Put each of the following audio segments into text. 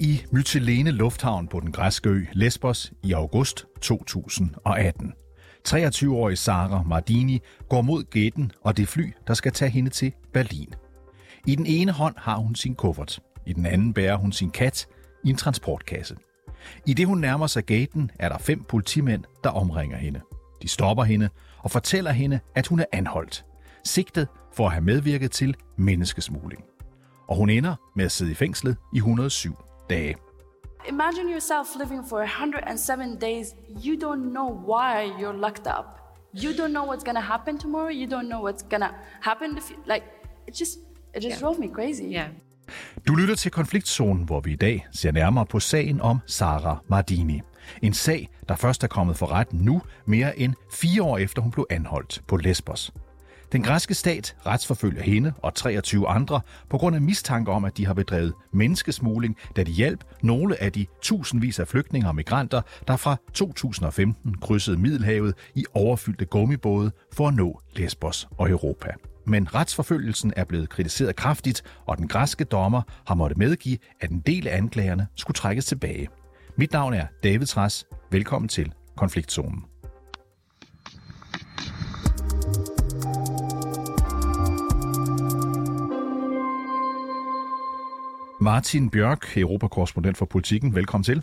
i Mytilene Lufthavn på den græske ø Lesbos i august 2018. 23-årige Sara Mardini går mod gætten og det fly, der skal tage hende til Berlin. I den ene hånd har hun sin kuffert. I den anden bærer hun sin kat i en transportkasse. I det hun nærmer sig gaten, er der fem politimænd, der omringer hende. De stopper hende og fortæller hende, at hun er anholdt. Sigtet for at have medvirket til menneskesmugling. Og hun ender med at sidde i fængslet i 107 dage. Imagine yourself living for 107 days. You don't know why you're locked up. You don't know what's gonna happen tomorrow. You don't know what's gonna happen. If you, like, it just, it just yeah. drove me crazy. Yeah. Du lytter til Konfliktzonen, hvor vi i dag ser nærmere på sagen om Sara Mardini. En sag, der først er kommet for ret nu, mere end fire år efter hun blev anholdt på Lesbos. Den græske stat retsforfølger hende og 23 andre på grund af mistanke om, at de har bedrevet menneskesmugling, da de hjalp nogle af de tusindvis af flygtninge og migranter, der fra 2015 krydsede Middelhavet i overfyldte gummibåde for at nå Lesbos og Europa. Men retsforfølgelsen er blevet kritiseret kraftigt, og den græske dommer har måttet medgive, at en del af anklagerne skulle trækkes tilbage. Mit navn er David Træs. Velkommen til Konfliktzonen. Martin Bjørk, Europakorrespondent for Politikken. Velkommen til.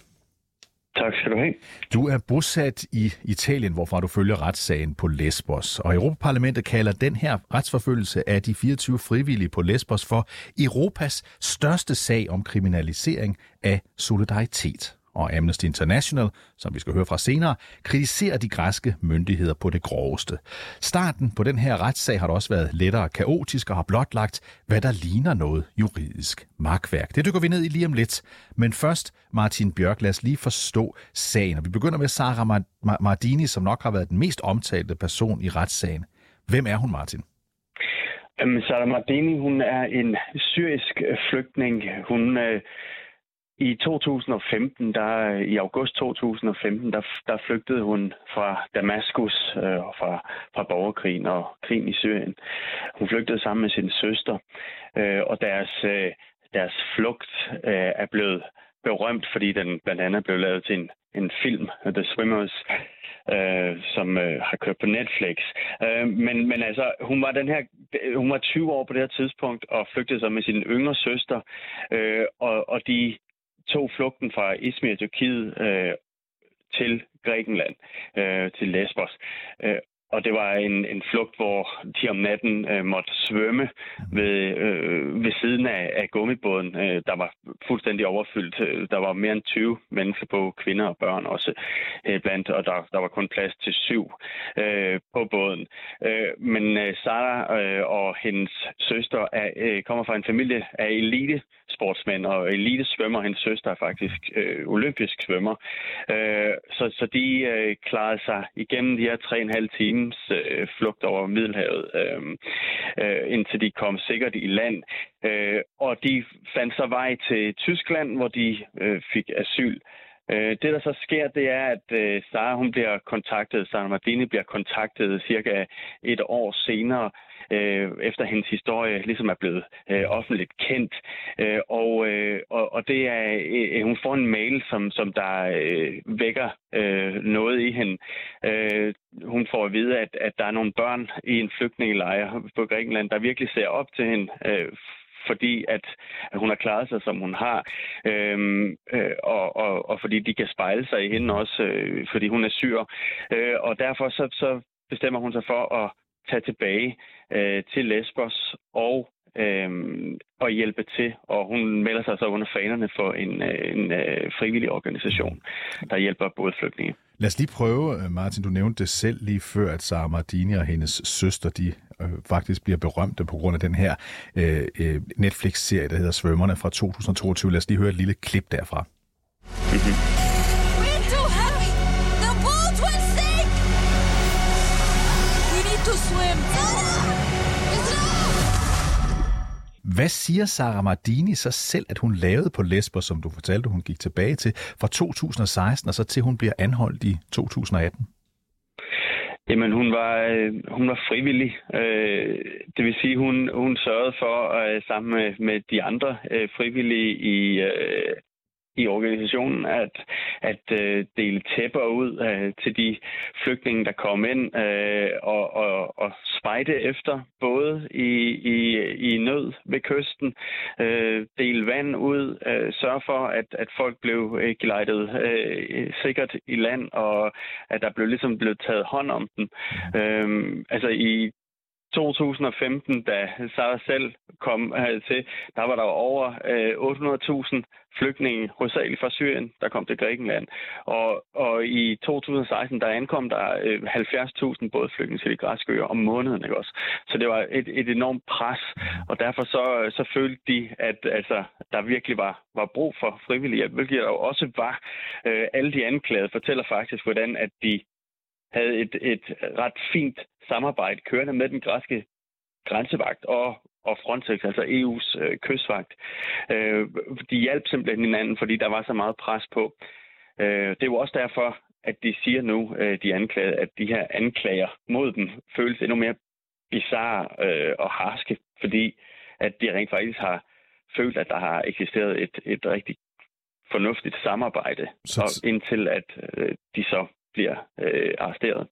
Tak skal du have. Du er bosat i Italien, hvorfra du følger retssagen på Lesbos. Og Europaparlamentet kalder den her retsforfølgelse af de 24 frivillige på Lesbos for Europas største sag om kriminalisering af solidaritet og Amnesty International, som vi skal høre fra senere, kritiserer de græske myndigheder på det groveste. Starten på den her retssag har også været lettere kaotisk og har blotlagt, hvad der ligner noget juridisk magtværk. Det dykker vi ned i lige om lidt. Men først, Martin Bjørk, lad os lige forstå sagen. Og vi begynder med Sara Mardini, som nok har været den mest omtalte person i retssagen. Hvem er hun, Martin? Øhm, Sara Mardini, hun er en syrisk flygtning. Hun øh, i 2015, der, i august 2015, der, der flygtede hun fra Damaskus øh, fra, fra borgerkrigen og krigen i Syrien. Hun flygtede sammen med sin søster, øh, og deres, øh, deres flugt øh, er blevet berømt, fordi den blandt andet blev lavet til en, en film, The Swimmers, øh, som øh, har kørt på Netflix. Øh, men, men altså, hun var den her, hun var 20 år på det her tidspunkt og flygtede sig med sin yngre søster, øh, og, og de tog flugten fra Izmir, Tyrkiet, øh, til Grækenland, øh, til Lesbos. Øh, og det var en, en flugt, hvor de om natten øh, måtte svømme ved, øh, ved siden af, af gummibåden, øh, der var fuldstændig overfyldt. Øh, der var mere end 20 mennesker på, kvinder og børn også øh, blandt, og der, der var kun plads til syv øh, på båden. Øh, men øh, Sara øh, og hendes søster er, øh, kommer fra en familie af elite sportsmænd og elite svømmer. Hendes søster er faktisk øh, olympisk svømmer. Øh, så, så de øh, klarede sig igennem de her tre og en halv time times øh, flugt over Middelhavet, øh, øh, indtil de kom sikkert i land. Øh, og de fandt så vej til Tyskland, hvor de øh, fik asyl. Øh, det, der så sker, det er, at øh, Sara hun bliver kontaktet, Sara Mardini bliver kontaktet cirka et år senere øh, efter hendes historie ligesom er blevet øh, offentligt kendt. Øh, og, øh, og, og det er, øh, hun får en mail, som, som der øh, vækker øh, noget i hende. Øh, hun får at vide, at, at der er nogle børn i en flygtningelejr på Grækenland, der virkelig ser op til hende, øh, fordi at hun har klaret sig, som hun har, øhm, øh, og, og, og fordi de kan spejle sig i hende også, øh, fordi hun er syr. Øh, og derfor så, så bestemmer hun sig for at tage tilbage øh, til Lesbos og øh, og hjælpe til. Og hun melder sig så under fanerne for en, øh, en, en frivillig organisation, der hjælper både flygtninge. Lad os lige prøve, øh, Martin, du nævnte det selv lige før, at Sara Mardini og hendes søster, de øh, faktisk bliver berømte på grund af den her øh, øh Netflix-serie, der hedder Svømmerne fra 2022. Lad os lige høre et lille klip derfra. Mm-hmm. Hvad siger Sara Mardini så selv, at hun lavede på Lesbos, som du fortalte, hun gik tilbage til fra 2016 og så til hun bliver anholdt i 2018? Jamen, hun var, øh, hun var frivillig. Øh, det vil sige, hun, hun sørgede for, øh, sammen med, med de andre øh, frivillige i, øh, i organisationen at, at øh, dele tæpper ud øh, til de flygtninge, der kom ind, øh, og, og, og spejde efter, både i, i, i nød ved kysten, øh, dele vand ud, øh, sørge for, at, at folk blev øh, gelejtet øh, sikkert i land, og at der blev ligesom blev taget hånd om dem. Øh, altså i 2015, da Sara selv kom øh, til, der var der over øh, 800.000 flygtninge, hovedsageligt fra Syrien, der kom til Grækenland. Og, og i 2016, der ankom der øh, 70.000 bådflygtninge til de græske øer om måneden. Ikke også? Så det var et, et enormt pres, og derfor så, øh, så følte de, at altså, der virkelig var, var brug for frivillig hjælp, hvilket der jo også var. Alle de anklagede fortæller faktisk, hvordan at de havde et, et ret fint samarbejde kørende med den græske grænsevagt og, og Frontex, altså EU's øh, kystvagt. Øh, de hjalp simpelthen hinanden, fordi der var så meget pres på. Øh, det er jo også derfor, at de siger nu, øh, de anklagede, at de her anklager mod dem føles endnu mere bizarre øh, og harske, fordi at de rent faktisk har følt, at der har eksisteret et, et rigtig fornuftigt samarbejde, så... og indtil at øh, de så bliver øh, arresteret.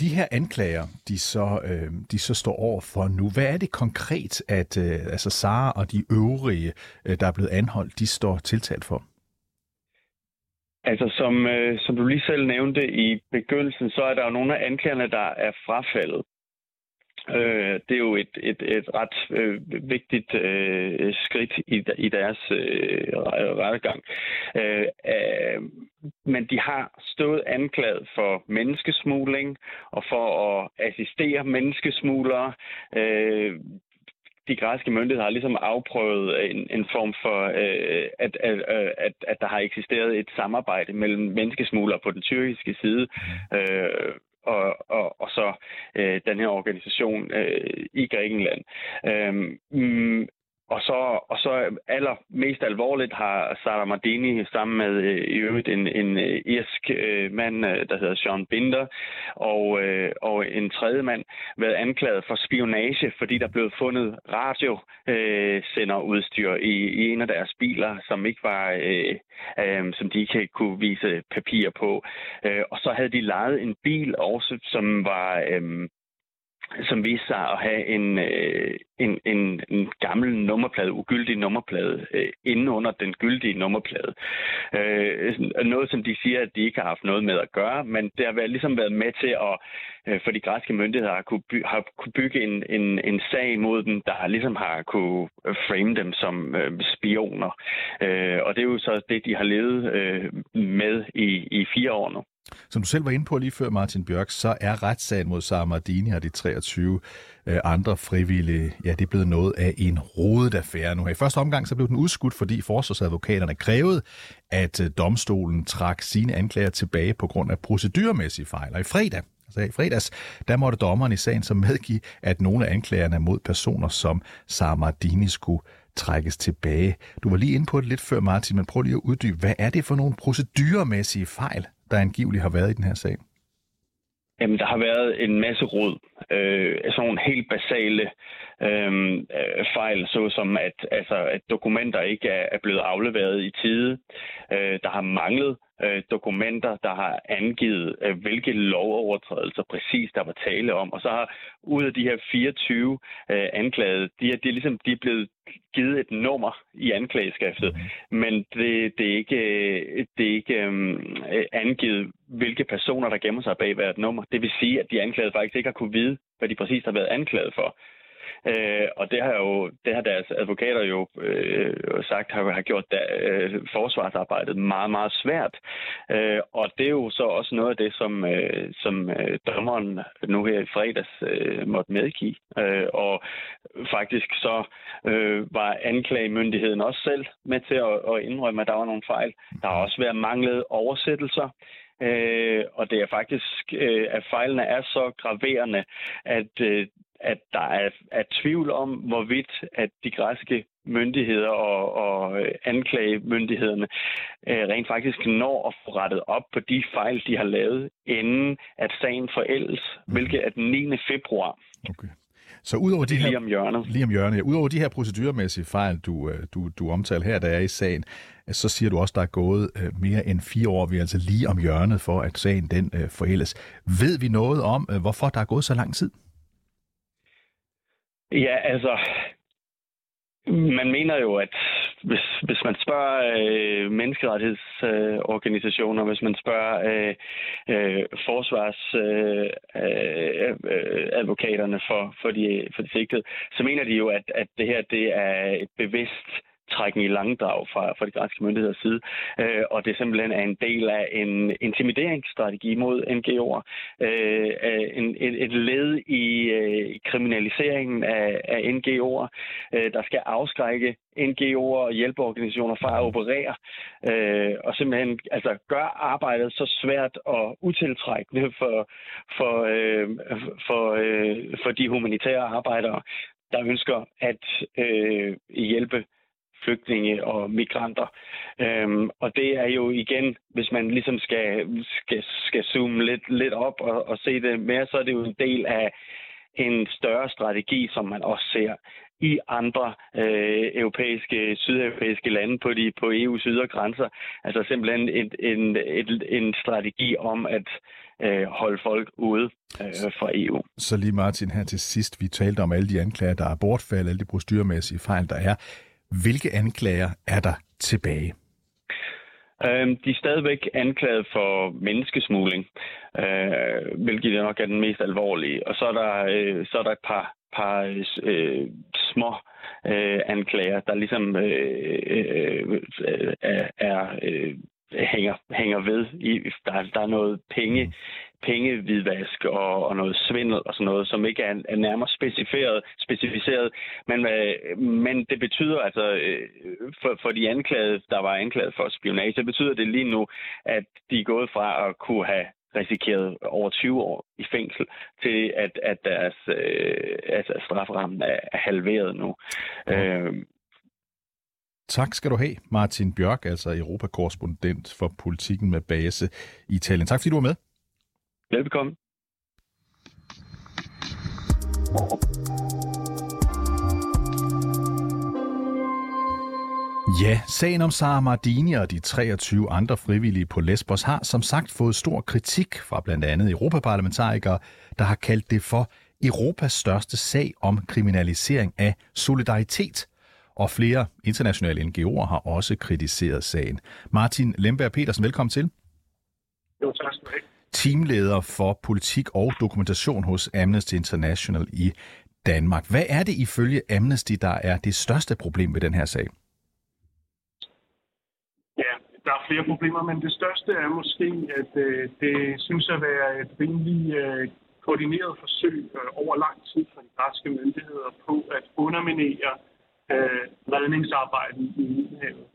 De her anklager, de så, øh, de så står over for nu, hvad er det konkret, at øh, altså Sara og de øvrige, øh, der er blevet anholdt, de står tiltalt for? Altså, som, øh, som du lige selv nævnte i begyndelsen, så er der jo nogle af anklagerne, der er frafaldet. Øh, det er jo et, et, et ret øh, vigtigt øh, skridt i, i deres øh, rettegang. Øh, øh, men de har stået anklaget for menneskesmugling og for at assistere menneskesmuglere. Øh, de græske myndigheder har ligesom afprøvet en, en form for, øh, at, at, at, at der har eksisteret et samarbejde mellem menneskesmuglere på den tyrkiske side, øh, og, og, og så øh, den her organisation øh, i Grækenland. Øhm, mm, og så, og så allermest alvorligt har Sara Mardini sammen med øh, i øvrigt en, en øh, irsk øh, mand, øh, der hedder Sean Binder, og, øh, og en tredje mand været anklaget for spionage, fordi der blev fundet radiosenderudstyr øh, i, i en af deres biler, som ikke var, øh, øh, som de ikke kunne vise papir på. Øh, og så havde de lejet en bil også, som var øh, som viste sig at have en, øh, en, en, en gammel nummerplade, ugyldig nummerplade, øh, inde under den gyldige nummerplade. Øh, noget, som de siger, at de ikke har haft noget med at gøre, men det har været, ligesom været med til at, øh, for de græske myndigheder, har kunne, by, har kunne bygge en, en, en sag mod dem, der ligesom har kunne frame dem som øh, spioner. Øh, og det er jo så det, de har levet øh, med i, i fire år nu. Som du selv var inde på lige før, Martin Bjørk, så er retssagen mod Samardini og de 23 øh, andre frivillige, ja, det er blevet noget af en rodet affære nu her. I første omgang så blev den udskudt, fordi forsvarsadvokaterne krævede, at øh, domstolen trak sine anklager tilbage på grund af procedurmæssige fejl. Og i fredag, altså i fredags, der måtte dommeren i sagen så medgive, at nogle af anklagerne mod personer som Samardini skulle trækkes tilbage. Du var lige inde på det lidt før, Martin, men prøv lige at uddybe, hvad er det for nogle procedurmæssige fejl, der angiveligt har været i den her sag? Jamen, der har været en masse råd. Øh, sådan nogle helt basale øh, fejl, såsom at, altså, at dokumenter ikke er, er blevet afleveret i tide. Øh, der har manglet øh, dokumenter, der har angivet, øh, hvilke lovovertrædelser præcis der var tale om. Og så har ud af de her 24 øh, anklagede, de er, de, er ligesom, de er blevet givet et nummer i anklageskriftet, men det, det er ikke, øh, det er ikke øhm, øh, angivet, hvilke personer, der gemmer sig bag hvert nummer. Det vil sige, at de anklagede faktisk ikke har kunne vide, hvad de præcis har været anklaget for. Øh, og det har jo det har deres advokater jo øh, sagt har, har gjort der, øh, forsvarsarbejdet meget, meget svært. Øh, og det er jo så også noget af det, som, øh, som øh, dommeren nu her i fredags øh, måtte medgive. Øh, og faktisk så øh, var anklagemyndigheden også selv med til at, at indrømme, at der var nogle fejl. Der har også været manglet oversættelser. Øh, og det er faktisk, øh, at fejlene er så graverende, at øh, at der er, er tvivl om, hvorvidt at de græske myndigheder og, og øh, anklagemyndighederne øh, rent faktisk når at få rettet op på de fejl, de har lavet, inden at sagen forældes, mm. hvilket er den 9. februar. Okay. Så udover de her, lige om hjørnet. Lige om hjørnet, ja. Udover de her procedurmæssige fejl, du, øh, du, du omtaler her, der er i sagen, så siger du også, der er gået øh, mere end fire år. Vi er altså lige om hjørnet for, at sagen den forældes. Ved vi noget om, hvorfor der er gået så lang tid? Ja, altså, man mener jo, at hvis, hvis man spørger øh, menneskerettighedsorganisationer, øh, hvis man spørger øh, øh, forsvarsadvokaterne øh, øh for, for, de, for de sigtede, så mener de jo, at, at det her det er et bevidst trækken i langdrag fra, fra de græske myndigheders side, øh, og det simpelthen er en del af en intimideringsstrategi mod NGO'er, øh, øh, en, et, et led i øh, kriminaliseringen af, af NGO'er, øh, der skal afskrække NGO'er og hjælpeorganisationer fra at operere, øh, og simpelthen altså, gøre arbejdet så svært og utiltrækkende for, for, øh, for, øh, for de humanitære arbejdere, der ønsker at øh, hjælpe flygtninge og migranter. Øhm, og det er jo igen, hvis man ligesom skal, skal, skal zoome lidt, lidt op og, og se det mere, så er det jo en del af en større strategi, som man også ser i andre øh, europæiske, sydeuropæiske lande på, de, på EU's ydre grænser. Altså simpelthen en, en, et, en strategi om at øh, holde folk ude øh, fra EU. Så lige Martin her til sidst, vi talte om alle de anklager, der er bortfald, alle de procedurmæssige fejl, der er. Hvilke anklager er der tilbage? Øhm, de er stadigvæk anklaget for menneskesmugling, øh, hvilket nok er den mest alvorlige. Og så er der, øh, så er der et par, par øh, små øh, anklager, der ligesom øh, øh, øh er, er øh, hænger, hænger ved. I, der, der er noget penge, pengehvidvask og, og noget svindel og sådan noget, som ikke er, er nærmere specificeret, specificeret. Men, øh, men det betyder altså, øh, for, for de anklagede, der var anklaget for spionage, det betyder det lige nu, at de er gået fra at kunne have risikeret over 20 år i fængsel, til at, at deres øh, altså straframmen er, er halveret nu. Ja. Øh, Tak skal du have, Martin Bjørk, altså Europakorrespondent for politikken med base i Italien. Tak fordi du var med. Velbekomme. Ja, sagen om Sara Mardini og de 23 andre frivillige på Lesbos har som sagt fået stor kritik fra blandt andet europaparlamentarikere, der har kaldt det for Europas største sag om kriminalisering af solidaritet – og flere internationale NGO'er har også kritiseret sagen. Martin Lemberg Petersen, velkommen til. Jo, tak skal du have. Teamleder for politik og dokumentation hos Amnesty International i Danmark. Hvad er det ifølge Amnesty, der er det største problem ved den her sag? Ja, der er flere problemer, men det største er måske, at øh, det synes at være et rimelig øh, koordineret forsøg øh, over lang tid fra de græske myndigheder på at underminere øh, i Middelhavet.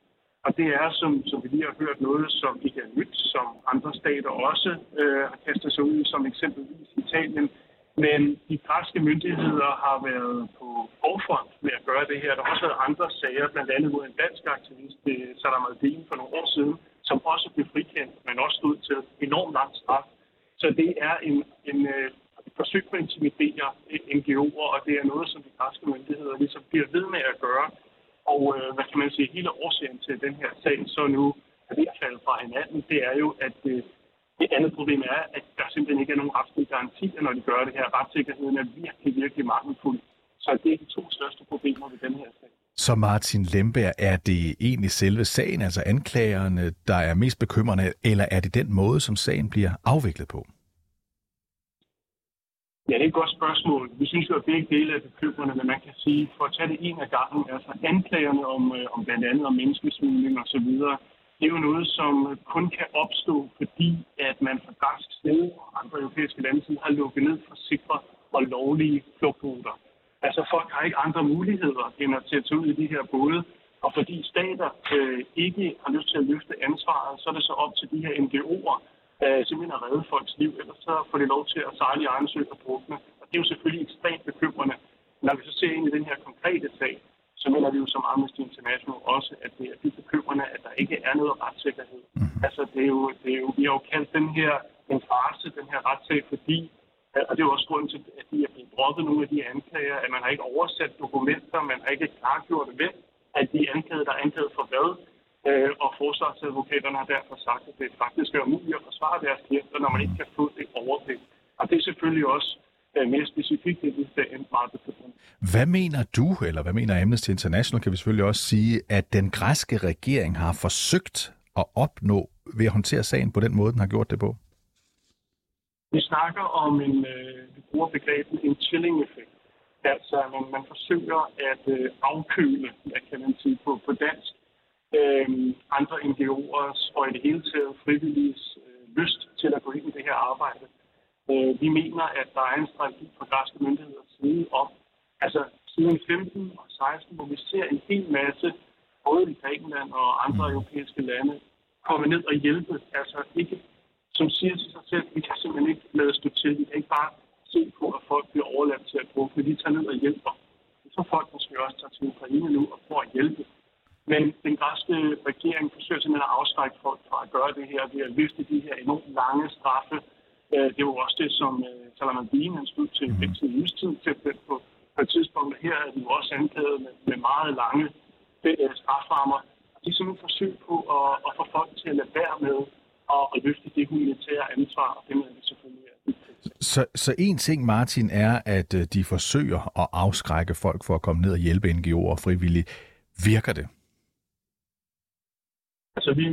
Og det er, som, som vi lige har hørt, noget, som ikke er nyt, som andre stater også øh, har kastet sig ud som eksempelvis Italien. Men de græske myndigheder har været på forfront med at gøre det her. Der har også været andre sager, blandt andet mod en dansk aktivist, øh, Saddam Al-Din, for nogle år siden, som også blev frikendt, men også stod til enormt lang straf. Så det er en, en øh, forsøg på at intimidere NGO'er, og det er noget, som de græske myndigheder ligesom bliver ved med at gøre. Og øh, hvad kan man sige, hele årsagen til den her sag, så nu er ved at falde fra hinanden, det er jo, at øh, det andet problem er, at der simpelthen ikke er nogen retslige garantier, når de gør det her. Retssikkerheden er virkelig, virkelig mangelfuld. Så det er de to største problemer ved den her sag. Så Martin Lemberg, er det egentlig selve sagen, altså anklagerne, der er mest bekymrende, eller er det den måde, som sagen bliver afviklet på? Ja, det er et godt spørgsmål. Vi synes jo, at begge dele er bekymrende, men man kan sige, for at tage det en af gangen, altså anklagerne om, øh, om blandt andet om menneskesmugling og så videre, det er jo noget, som kun kan opstå, fordi at man fra græsk side og andre europæiske lande side har lukket ned for sikre og lovlige flugtruter. Altså folk har ikke andre muligheder end at tage ud i de her både, og fordi stater øh, ikke har lyst til at løfte ansvaret, så er det så op til de her NGO'er øh, simpelthen at redde folks liv, ellers så får de lov til at sejle i egen sø og drukne. Og det er jo selvfølgelig ekstremt bekymrende. Når vi så ser ind i den her konkrete sag, så mener vi jo som Amnesty International også, at det er dybt bekymrende, at der ikke er noget retssikkerhed. Mm. Altså, det er jo, det er jo, vi har jo kaldt den her en farse, den her retssag, fordi, og det er jo også grunden til, at de er blevet droppet nogle af de anklager, at man har ikke oversat dokumenter, man har ikke klargjort, hvem af de anklagede, der er anklaget for hvad. Øh, og forsvarsadvokaterne har derfor sagt, at det faktisk er umuligt at forsvare deres klienter, når man ikke kan få det overblik. Og det er selvfølgelig også øh, mere specifikt i det meget bekymrende. Hvad mener du, eller hvad mener Amnesty International, kan vi selvfølgelig også sige, at den græske regering har forsøgt at opnå ved at håndtere sagen på den måde, den har gjort det på? Vi snakker om en, øh, vi bruger begrebet en chilling-effekt. Altså, man, man forsøger at øh, afkøle, hvad kan man sige på, på dansk, øh, andre NGO'ers og i det hele taget frivilliges øh, lyst til at gå ind i det her arbejde. Øh, vi mener, at der er en strategi fra græske myndigheders side om, altså siden 15 og 16, hvor vi ser en hel masse, både i Grækenland og andre europæiske lande, komme ned og hjælpe. Altså ikke som siger til sig selv, vi kan simpelthen ikke lade stå til. Vi kan ikke bare se på, at folk bliver overladt til at drukne. Vi tager ned og hjælper. Så folk måske også tager til Ukraine nu og får at hjælpe. Men den græske regering forsøger simpelthen at afskrække folk fra at gøre det her ved at løfte de her enormt lange straffe. Øh, det var også det, som øh, Salamandine han stod til fængsel i livstid til på, på et tidspunkt. Her er de jo også anklaget med, med meget lange øh, straframmer. De er simpelthen forsøg på at, at få folk til at lade være med og at løfte det humanitære ansvar, og det mener vi selvfølgelig så, så en ting, Martin, er, at de forsøger at afskrække folk for at komme ned og hjælpe NGO'er og frivillige. Virker det? Altså, vi,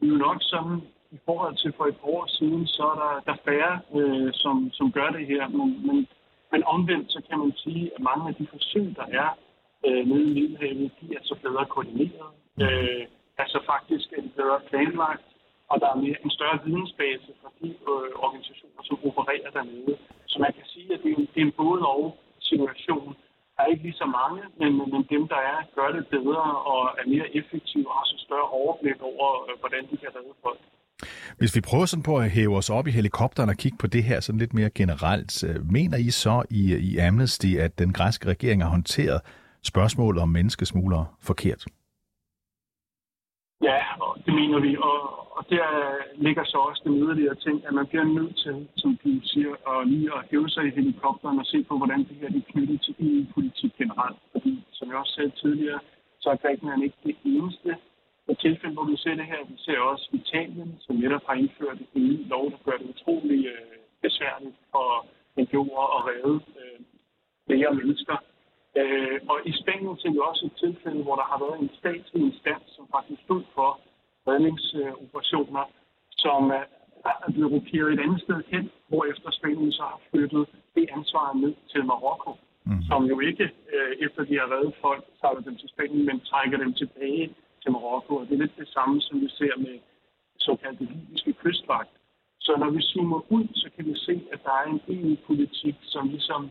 vi er jo nok som i forhold til for et år siden, så er der, der færre, øh, som, som gør det her. Men, men, men omvendt, så kan man sige, at mange af de forsøg, der er øh, nede i Middelhavet, de er så bedre koordineret. Øh, altså faktisk er de bedre planlagt og der er mere, en større vidensbase for de øh, organisationer, som opererer dernede. Så man kan sige, at det er en, det er en både og situation. Der er ikke lige så mange, men, men dem, der er, gør det bedre og er mere effektive og har så større overblik over, øh, hvordan de kan redde folk. Hvis vi prøver sådan på at hæve os op i helikopteren og kigge på det her sådan lidt mere generelt, øh, mener I så i, i Amnesty, at den græske regering har håndteret spørgsmålet om menneskesmuglere forkert? Ja, det mener vi, og, og der ligger så også den yderligere ting, at man bliver nødt til, som du siger, at lige at hæve sig i helikopteren og se på, hvordan det her er knyttet til EU-politik generelt. Fordi, som jeg også sagde tidligere, så er Grækenland ikke det eneste tilfælde, hvor vi ser det her. Vi ser også Italien, som netop har indført en ny lov, der gør det utrolig øh, besværligt for NGO'er at redde øh, flere mennesker Øh, og i Spanien ser vi også et tilfælde, hvor der har været en statslig instans, som faktisk stod for redningsoperationer, som er blevet rokeret et andet sted hen, hvor efter Spanien så har flyttet det ansvar ned til Marokko, mm. som jo ikke, øh, efter de har reddet folk, tager dem til Spanien, men trækker dem tilbage til Marokko. Og det er lidt det samme, som vi ser med såkaldte libyske kystvagt. Så når vi zoomer ud, så kan vi se, at der er en EU-politik, som ligesom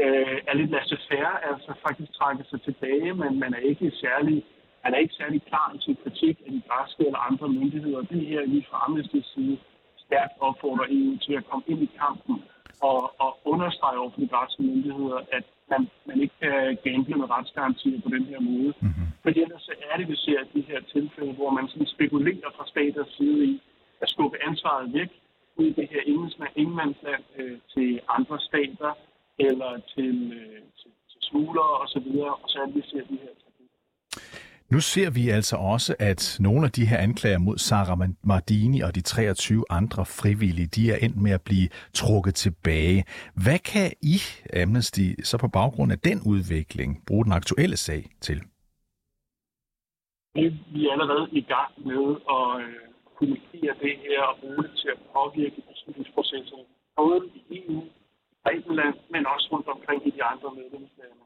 øh, er lidt laissez-faire, altså faktisk trækker sig tilbage, men man er ikke særlig, man er ikke særlig klar i sin kritik af de græske eller andre myndigheder. Det her lige fra Amnesty's side stærkt opfordrer EU til at komme ind i kampen og, og understrege over for de græske myndigheder, at man, man ikke kan gamble med retsgarantier på den her måde. Mm-hmm. For ellers så er det, vi ser de her tilfælde, hvor man sådan spekulerer fra staters side i at skubbe ansvaret væk ud i det her ingenmandsland øh, til andre stater, eller til, øh, til, til smuglere osv., og så er vi ser de her nu ser vi altså også, at nogle af de her anklager mod Sara Mardini og de 23 andre frivillige, de er endt med at blive trukket tilbage. Hvad kan I, Amnesty, så på baggrund af den udvikling bruge den aktuelle sag til? Vi er allerede i gang med at øh, kommunikere det her og bruge det til at påvirke beslutningsprocesserne, både i EU Grækenland, men også rundt omkring i de andre medlemslande.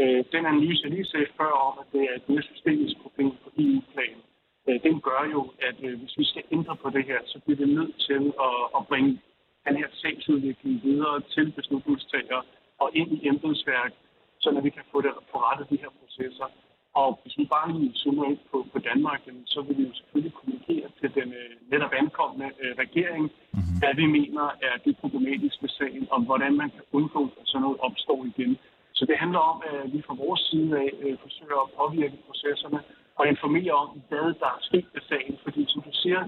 Øh, den analyse, jeg lige sagde før om, at det er et mere systemisk problem på EU-plan, øh, den gør jo, at øh, hvis vi skal ændre på det her, så bliver vi nødt til at, at bringe den her sagsudvikling videre til beslutningstagere og ind i embedsværk, så vi kan få det forrettet de her processer. Og hvis vi bare lige zoomer ind på, på Danmark, så vil vi jo selvfølgelig kommunikere til den øh, netop ankommende øh, regering, mm-hmm. hvad vi mener er det problematiske sagen, om hvordan man kan undgå, at sådan noget opstår igen. Så det handler om, at vi fra vores side af øh, forsøger at påvirke processerne og informere om, hvad der er sket med sagen. Fordi som du siger,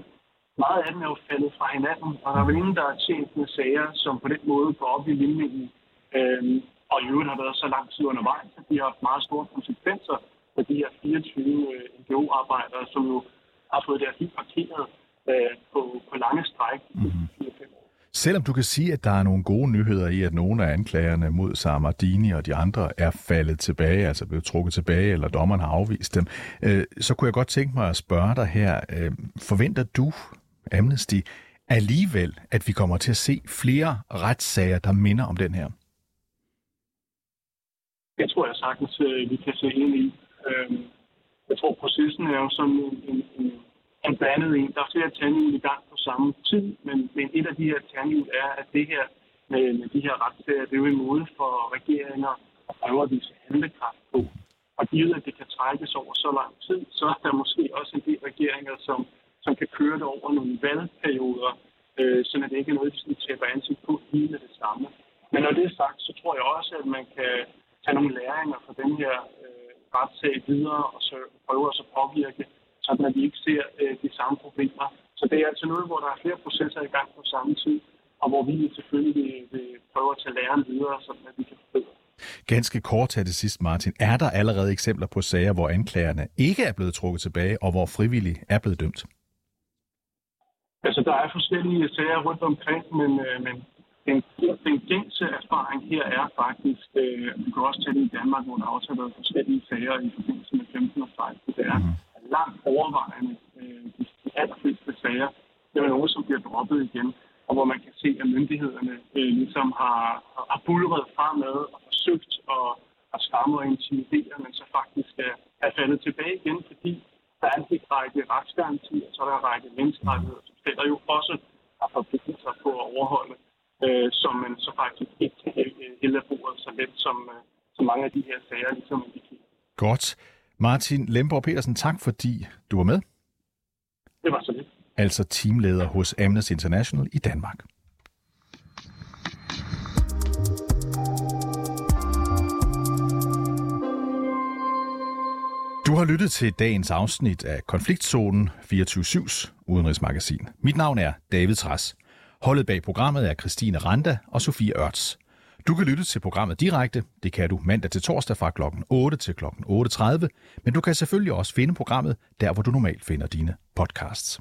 meget af dem er jo faldet fra hinanden, og der er vel ingen, der er tjent med sager, som på den måde går op i vindmøllen Øhm, og i øvrigt har været så lang tid undervejs, at de har haft meget store konsekvenser for de her 24 øh, NGO-arbejdere, som jo har fået deres liv parkeret øh, på, på lange stræk mm-hmm. Selvom du kan sige, at der er nogle gode nyheder i, at nogle af anklagerne mod Samardini og de andre er faldet tilbage, altså blevet trukket tilbage, eller dommeren har afvist dem, øh, så kunne jeg godt tænke mig at spørge dig her, øh, forventer du, Amnesty, alligevel, at vi kommer til at se flere retssager, der minder om den her? Det tror jeg sagtens, øh, vi kan se ind i. Øh, jeg tror, processen er jo sådan en, en, en, en blandet en. Der er flere tandhjul i gang på samme tid, men, men et af de her tandhjul er, at det her med, med de her retssager, det er jo en måde for regeringer at prøve at vise handlekraft på. Og givet, at det kan trækkes over så lang tid, så er der måske også en del regeringer, som, som kan køre det over nogle valgperioder, øh, så det ikke er noget, de taber ansigt på lige med det samme. Men når det er sagt, så tror jeg også, at man kan tage nogle læringer fra den her retssag videre, og så prøve at så påvirke, sådan at vi ikke ser øh, de samme problemer. Så det er altså noget, hvor der er flere processer i gang på samme tid, og hvor vi selvfølgelig vil, vil prøve at tage læren videre, så at vi kan forbedre. Ganske kort til det sidste, Martin. Er der allerede eksempler på sager, hvor anklagerne ikke er blevet trukket tilbage, og hvor frivillige er blevet dømt? Altså, der er forskellige sager rundt omkring, men, øh, men den, den gængse erfaring her er faktisk, øh, vi kan også tage det i Danmark, hvor der også har været forskellige sager i forbindelse med 15 og 16. Det er mm. langt overvejende øh, de, de allerfleste sager. Det er nogen, som bliver droppet igen, og hvor man kan se, at myndighederne øh, ligesom har, har bulret fremad og forsøgt at, at skamme og intimidere, men så faktisk er, er faldet tilbage igen, fordi der er en række retsgarantier, så er der en række menneskerettigheder, som stiller jo også har forpligtet sig på at overholde øh, som man så faktisk ikke kan hælde af bordet så let, som, øh, som mange af de her sager ligesom indikerer. Godt. Martin Lemborg Petersen, tak fordi du var med. Det var så lidt. Altså teamleder hos Amnesty International i Danmark. Du har lyttet til dagens afsnit af Konfliktzonen 24-7's udenrigsmagasin. Mit navn er David Træs. Holdet bag programmet er Christine Randa og Sofie Ørts. Du kan lytte til programmet direkte. Det kan du mandag til torsdag fra kl. 8 til kl. 8.30. Men du kan selvfølgelig også finde programmet der, hvor du normalt finder dine podcasts.